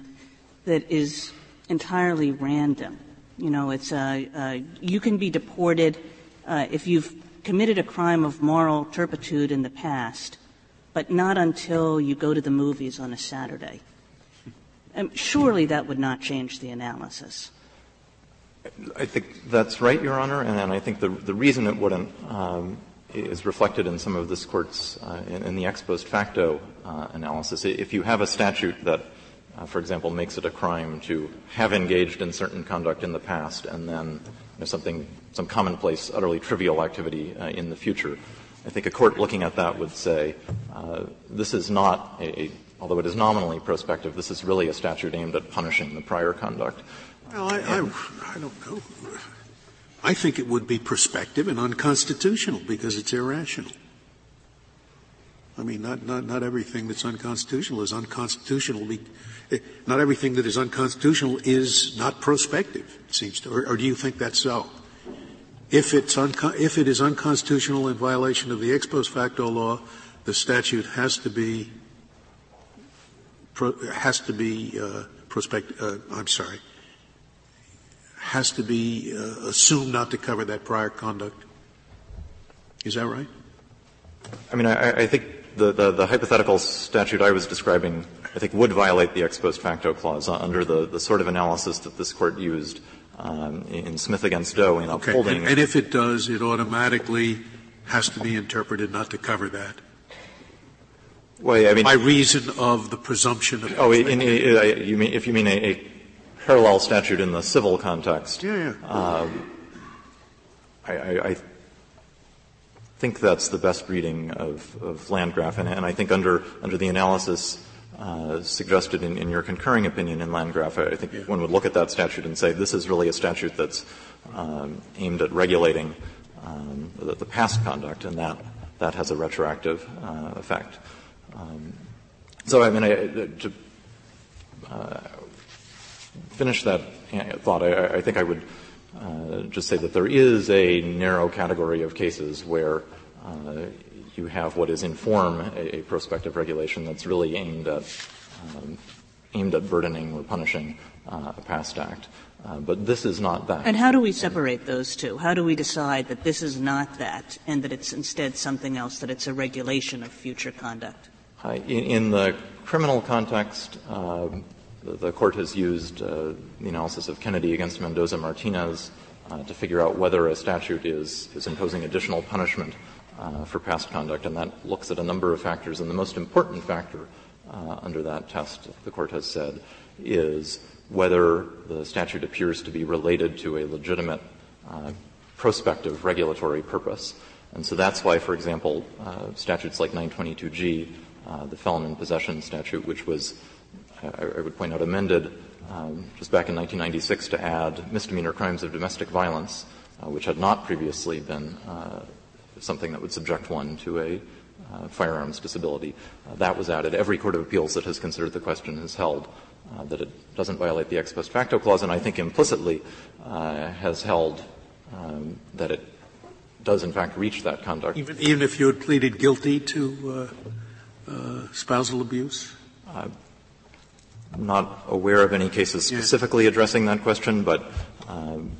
that is entirely random. You know, it's uh, uh, you can be deported uh, if you've committed a crime of moral turpitude in the past, but not until you go to the movies on a Saturday. Um, surely that would not change the analysis. I think that's right, Your Honor, and, and I think the, the reason it wouldn't um, is reflected in some of this court's, uh, in, in, the ex post facto uh, analysis. If you have a statute that uh, for example, makes it a crime to have engaged in certain conduct in the past and then you know, something, some commonplace, utterly trivial activity uh, in the future. I think a court looking at that would say, uh, this is not a, a, although it is nominally prospective, this is really a statute aimed at punishing the prior conduct. Well, I, I, I don't know. I think it would be prospective and unconstitutional because it's irrational. I mean, not, not, not everything that's unconstitutional is unconstitutional. Not everything that is unconstitutional is not prospective, it seems to. Or, or do you think that's so? If, it's if it is unconstitutional in violation of the ex post facto law, the statute has to be pro- has to be uh, prospect. Uh, I'm sorry. Has to be uh, assumed not to cover that prior conduct. Is that right? I mean, I, I think the, the, the, hypothetical statute I was describing, I think, would violate the ex post facto clause under the, the sort of analysis that this court used um, in Smith against Doe in okay. upholding. And, and if it does, it automatically has to be interpreted not to cover that. Well, I mean, by reason of the presumption of. Oh, in, in, you mean if you mean a, a, parallel statute in the civil context? Yeah. yeah. Um, I, I, I think that's the best reading of, of Landgraf, and, and I think under, under the analysis uh, suggested in, in, your concurring opinion in Landgraf, I think one would look at that statute and say this is really a statute that's um, aimed at regulating um, the, the, past conduct, and that, that has a retroactive uh, effect. Um, so, I mean, I, to uh, finish that thought, I, I think I would uh, just say that there is a narrow category of cases where uh, you have what is in form a, a, prospective regulation that's really aimed at um, aimed at burdening or punishing uh, a past act. Uh, but this is not that. And how do we separate those two? How do we decide that this is not that and that it's instead something else, that it's a regulation of future conduct? Uh, in, in, the criminal context, uh, the, the, court has used uh, the analysis of Kennedy against Mendoza Martinez uh, to figure out whether a statute is, is imposing additional punishment uh, for past conduct, and that looks at a number of factors. And the most important factor under that test, the court has said, is whether the statute appears to be related to a legitimate uh, prospective regulatory purpose. And so that's why, for example, uh, statutes like 922G, uh, the felon in possession statute, which was, I, I would point out, amended um, just back in 1996 to add misdemeanor crimes of domestic violence, uh, which had not previously been uh, something that would subject one to a uh, firearms disability. that was added. Every court of appeals that has considered the question has held uh, that it doesn't violate the ex post facto clause, and I think implicitly uh, has held um, that it does in fact reach that conduct. Even, even if you had pleaded guilty to uh, uh spousal abuse? I'm not aware of any cases specifically addressing that question, but um,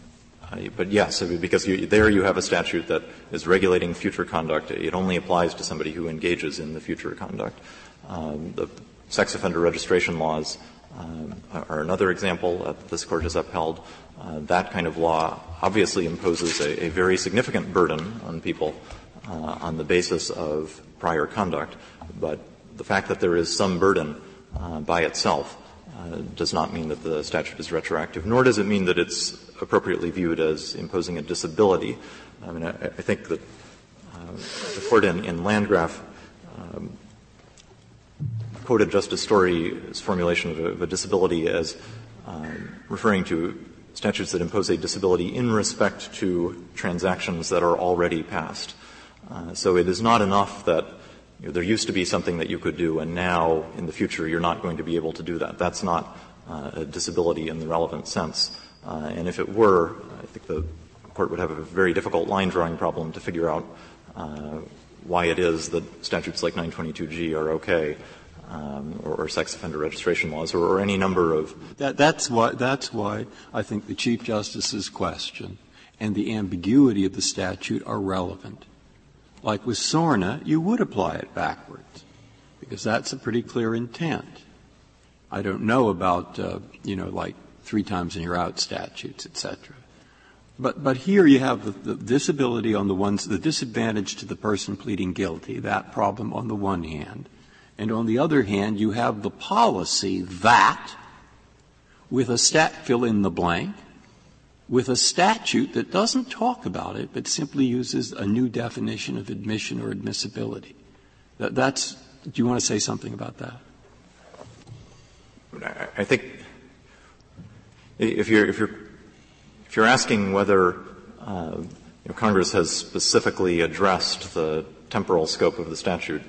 but yes, because you, there you have a statute that is regulating future conduct. It only applies to somebody who engages in the future conduct. Um, the sex offender registration laws um, are another example that this court has upheld. Uh, that kind of law obviously imposes a, a very significant burden on people uh, on the basis of prior conduct, but the fact that there is some burden uh, by itself uh, does not mean that the statute is retroactive, nor does it mean that it's appropriately viewed as imposing a disability. I mean, I, I think that uh, the court in, in Landgraf um, quoted Justice Story's formulation of a, of a disability as um, referring to statutes that impose a disability in respect to transactions that are already passed. Uh, so it is not enough that you know, there used to be something that you could do, and now in the future you're not going to be able to do that. That's not uh, a disability in the relevant sense. Uh, and if it were, I think the court would have a very difficult line drawing problem to figure out uh, why it is that statutes like 922G are okay um, or, or, sex offender registration laws, or, or any number of. That, that's why. That's why I think the Chief Justice's question and the ambiguity of the statute are relevant. Like with SORNA, you would apply it backwards because that's a pretty clear intent. I don't know about uh, you know like three times and you're out statutes, etc. But, but here you have the, the, disability on the ones, the disadvantage to the person pleading guilty, that problem on the one hand, and on the other hand, you have the policy that, with a stat, fill in the blank, with a statute that doesn't talk about it, but simply uses a new definition of admission or admissibility. That's, do you want to say something about that? I think if you're, if you're, if you're asking whether uh, you know, Congress has specifically addressed the temporal scope of the statute,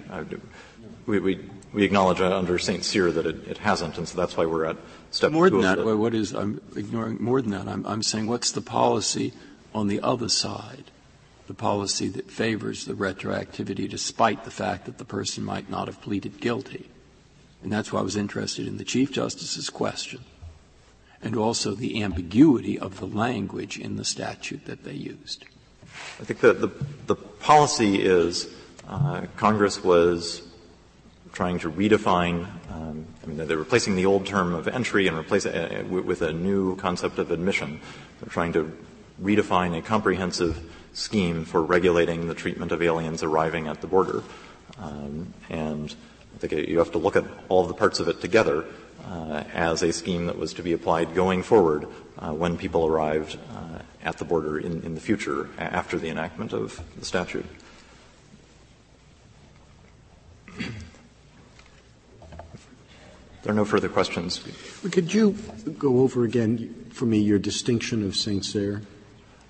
we, we, we acknowledge under St. Cyr that it, it, hasn't, and so that's why we're at step more than that, what is, I'm ignoring more than that. I'm, I'm saying what's the policy on the other side? The policy that favors the retroactivity despite the fact that the person might not have pleaded guilty. And that's why I was interested in the Chief Justice's question and also the ambiguity of the language in the statute that they used. I think that the, the policy is uh, Congress was trying to redefine. Um, I mean, they're replacing the old term of entry and replace it uh, with a new concept of admission. They're trying to redefine a comprehensive scheme for regulating the treatment of aliens arriving at the border. Um, and I think you have to look at all the parts of it together uh, as a scheme that was to be applied going forward uh, when people arrived uh, at the border in, in the future after the enactment of the statute. There are no further questions. Could you go over again for me your distinction of St. Cyr?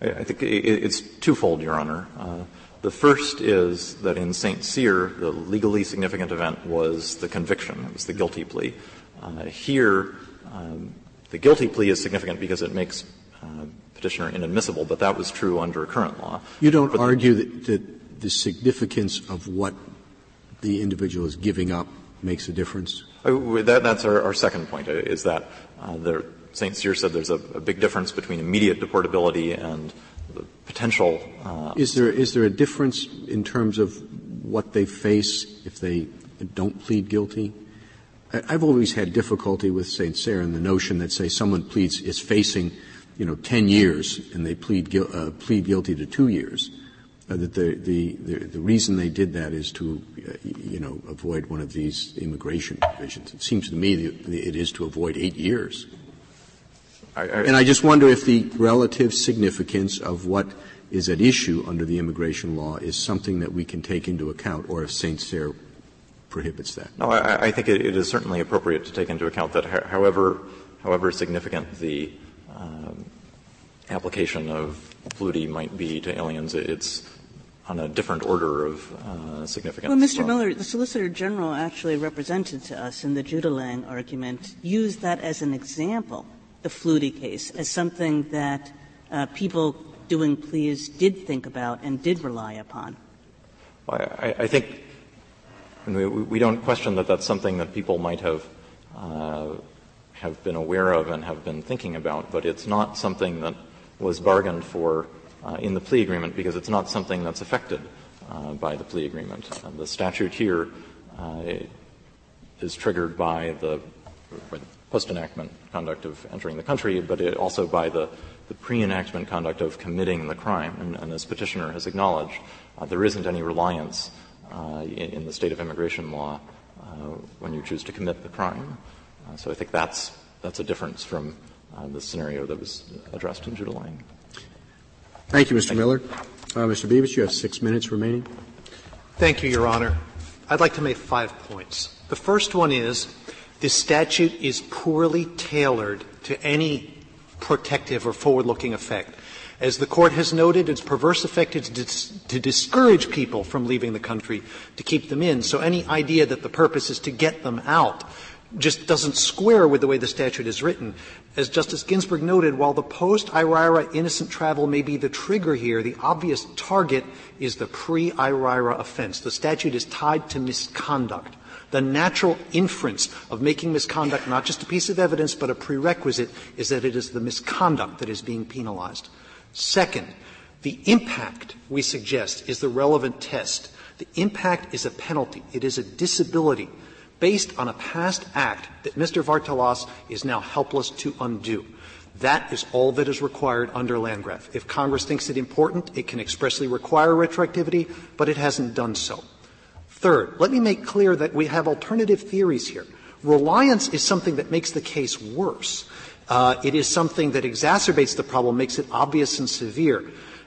I, I think it's twofold, Your Honor. Uh, the first is that in St. Cyr, the legally significant event was the conviction. It was the guilty plea. Uh, here, um, the guilty plea is significant because it makes uh, petitioner inadmissible, but that was true under current law. You don't but argue that, that the significance of what the individual is giving up makes a difference? Uh, that, that's our, our, second point, uh, is that uh, St. Cyr said there's a, a, big difference between immediate deportability and the potential. Uh, is, there, is there a difference in terms of what they face if they don't plead guilty? I've always had difficulty with St. Cyr and the notion that, say, someone pleads is facing, you know, 10 years and they plead, uh, plead guilty to two years. Uh, that the, the, the, reason they did that is to, uh, you know, avoid one of these immigration provisions. It seems to me that it is to avoid eight years. I, I, and I just wonder if the relative significance of what is at issue under the immigration law is something that we can take into account, or if St. Cyr prohibits that. No, I, I think it, it is certainly appropriate to take into account that, however, however significant the um, application of Fleuti might be to aliens, it's on a different order of uh, significance. Well, Mr. Miller, the Solicitor General actually represented to us in the Judulang argument used that as an example, the Fleuti case, as something that uh, people doing pleas did think about and did rely upon. Well, I, I, think we, we, don't question that that's something that people might have uh, have been aware of and have been thinking about, but it's not something that was bargained for in the plea agreement because it's not something that's affected uh, by the plea agreement. the statute here uh, is triggered by the, post-enactment conduct of entering the country, but it also by the, pre-enactment conduct of committing the crime. And, as petitioner has acknowledged, uh, there isn't any reliance uh, in, the state of immigration law uh, when you choose to commit the crime. so I think that's that's a difference from the scenario that was addressed in Judulang. Thank you, Mr. Miller. Uh, Mr. Bibas, you have six minutes remaining. Thank you, Your Honor. I'd like to make five points. The first one is this statute is poorly tailored to any protective or forward-looking effect. As the court has noted, its perverse effect is dis- to discourage people from leaving the country, to keep them in. So any idea that the purpose is to get them out just doesn't square with the way the statute is written. As Justice Ginsburg noted, while the post-IRIRA innocent travel may be the trigger here, the obvious target is the pre-IRIRA offense. The statute is tied to misconduct. The natural inference of making misconduct not just a piece of evidence but a prerequisite is that it is the misconduct that is being penalized. Second, the impact, we suggest, is the relevant test. The impact is a penalty. It is a disability based on a past act that Mr. Vartelas is now helpless to undo. That is all that is required under Landgraf. If Congress thinks it important, it can expressly require retroactivity, but it hasn't done so. Third, let me make clear that we have alternative theories here. Reliance is something that makes the case worse. Uh, it is something that exacerbates the problem, makes it obvious and severe.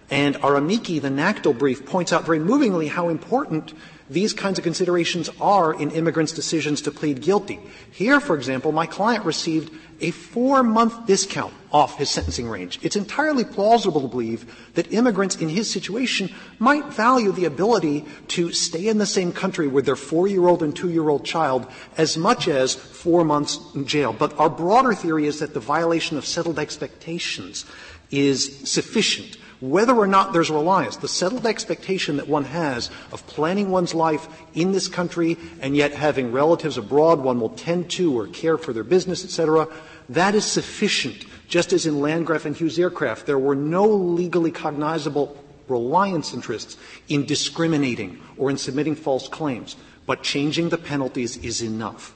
And our amici, the NACDL brief, points out very movingly how important these kinds of considerations are in immigrants' decisions to plead guilty. Here, for example, my client received a four month discount off his sentencing range. It's entirely plausible to believe that immigrants in his situation might value the ability to stay in the same country with their four year old and two year old child as much as four months in jail. But our broader theory is that the violation of settled expectations is sufficient whether or not there's reliance, the settled expectation that one has of planning one's life in this country and yet having relatives abroad one will tend to or care for their business, et cetera, that is sufficient. Just as in Landgraf and Hughes Aircraft, there were no legally cognizable reliance interests in discriminating or in submitting false claims, but changing the penalties is enough.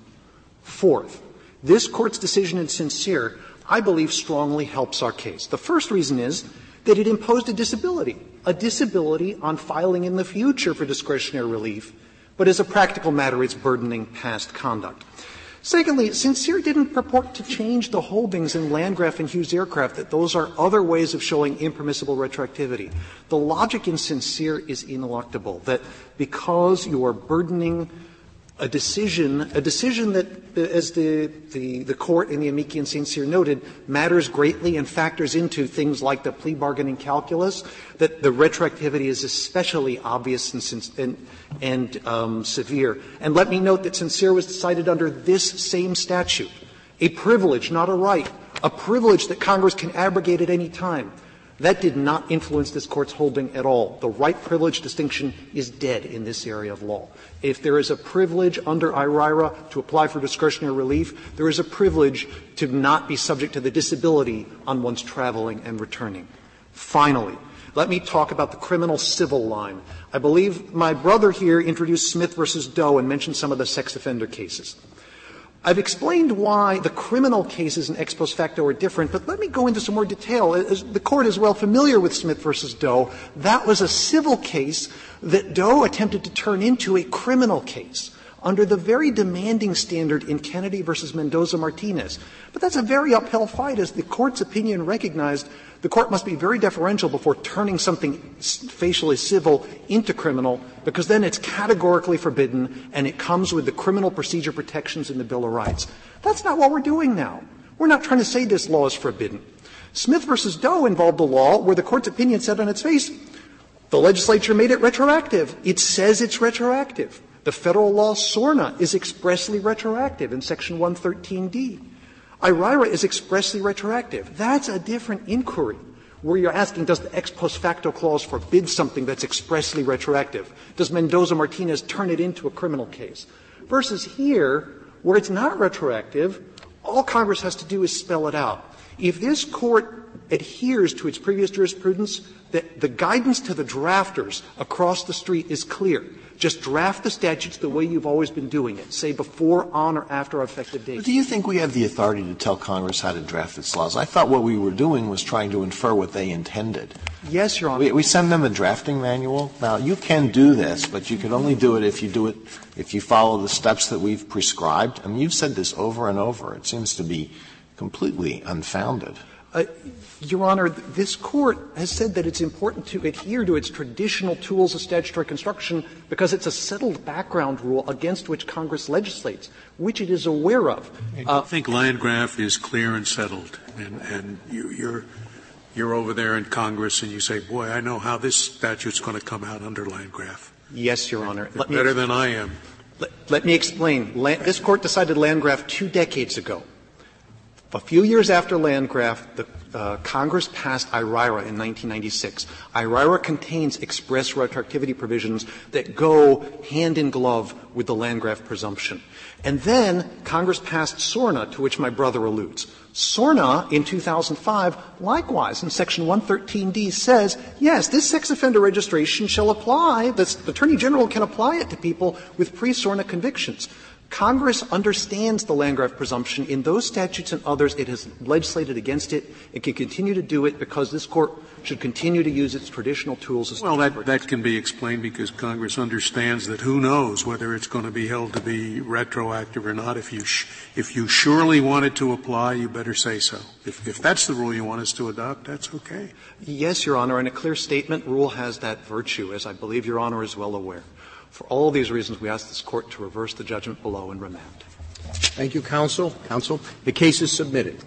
Fourth, this Court's decision in St. Cyr, I believe, strongly helps our case. The first reason is that it imposed a disability, a disability on filing in the future for discretionary relief, but as a practical matter, it's burdening past conduct. Secondly, St. Cyr didn't purport to change the holdings in Landgraf and Hughes Aircraft, that those are other ways of showing impermissible retroactivity. The logic in. Cyr is ineluctable, that because you are burdening a decision, a decision that, as the, the, the court in the amici and. Cyr noted, matters greatly and factors into things like the plea bargaining calculus, that the retroactivity is especially obvious and, and, and um, severe. And let me note that. Cyr was decided under this same statute, a privilege, not a right, a privilege that Congress can abrogate at any time. That did not influence this Court's holding at all. The right privilege distinction is dead in this area of law. If there is a privilege under IRIRA to apply for discretionary relief, there is a privilege to not be subject to the disability on one's traveling and returning. Finally, let me talk about the criminal civil line. I believe my brother here introduced Smith v. Doe and mentioned some of the sex offender cases. I've explained why the criminal cases in ex post facto are different, but let me go into some more detail. As the Court is well familiar with Smith v. Doe. That was a civil case that Doe attempted to turn into a criminal case under the very demanding standard in Kennedy v. Mendoza-Martinez. But that's a very uphill fight. As the Court's opinion recognized, the Court must be very deferential before turning something facially civil into criminal, because then it's categorically forbidden and it comes with the criminal procedure protections in the Bill of Rights. That's not what we're doing now. We're not trying to say this law is forbidden. Smith v. Doe involved a law where the Court's opinion said on its face, the legislature made it retroactive. It says it's retroactive. The Federal law SORNA is expressly retroactive in section 113d. IRIRA is expressly retroactive. That's a different inquiry where you're asking does the ex post facto clause forbid something that's expressly retroactive? Does Mendoza-Martinez turn it into a criminal case? Versus here, where it's not retroactive, all Congress has to do is spell it out. If this Court adheres to its previous jurisprudence, the guidance to the drafters across the street is clear. Just draft the statutes the way you've always been doing it, say before, on, or after effective date. But do you think we have the authority to tell Congress how to draft its laws? I thought what we were doing was trying to infer what they intended. Yes, Your Honor. We, we send them a drafting manual. Now, you can do this, but you can only do it if you do it, if you follow the steps that we've prescribed. I mean, you've said this over and over. It seems to be completely unfounded. Uh, Your Honor, this Court has said that it's important to adhere to its traditional tools of statutory construction because it's a settled background rule against which Congress legislates, which it is aware of. Uh, I think Landgraf is clear and settled, and, and you, you're you're over there in Congress and you say, "Boy, I know how this statute's going to come out under Landgraf." Yes, Your Honor. Better than I am. Let, let me explain. This Court decided Landgraf two decades ago. A few years after Landgraf, the uh, Congress passed IRIRA in 1996. IRIRA contains express retroactivity provisions that go hand in glove with the Landgraf presumption. And then Congress passed SORNA, to which my brother alludes. SORNA in 2005, likewise in section 113D says, yes, this sex offender registration shall apply, the Attorney General can apply it to people with pre-SORNA convictions. Congress understands the Landgraf presumption. In those statutes and others, it has legislated against it. It can continue to do it because this Court should continue to use its traditional tools. As well, that, that can be explained because Congress understands that who knows whether it's going to be held to be retroactive or not. If you, sh- if you surely want it to apply, you better say so. If, if that's the rule you want us to adopt, that's okay. Yes, Your Honor, and a clear statement rule has that virtue, as I believe Your Honor is well aware. For all these reasons, we ask this Court to reverse the judgment below and remand. Thank you, counsel. Counsel, the case is submitted.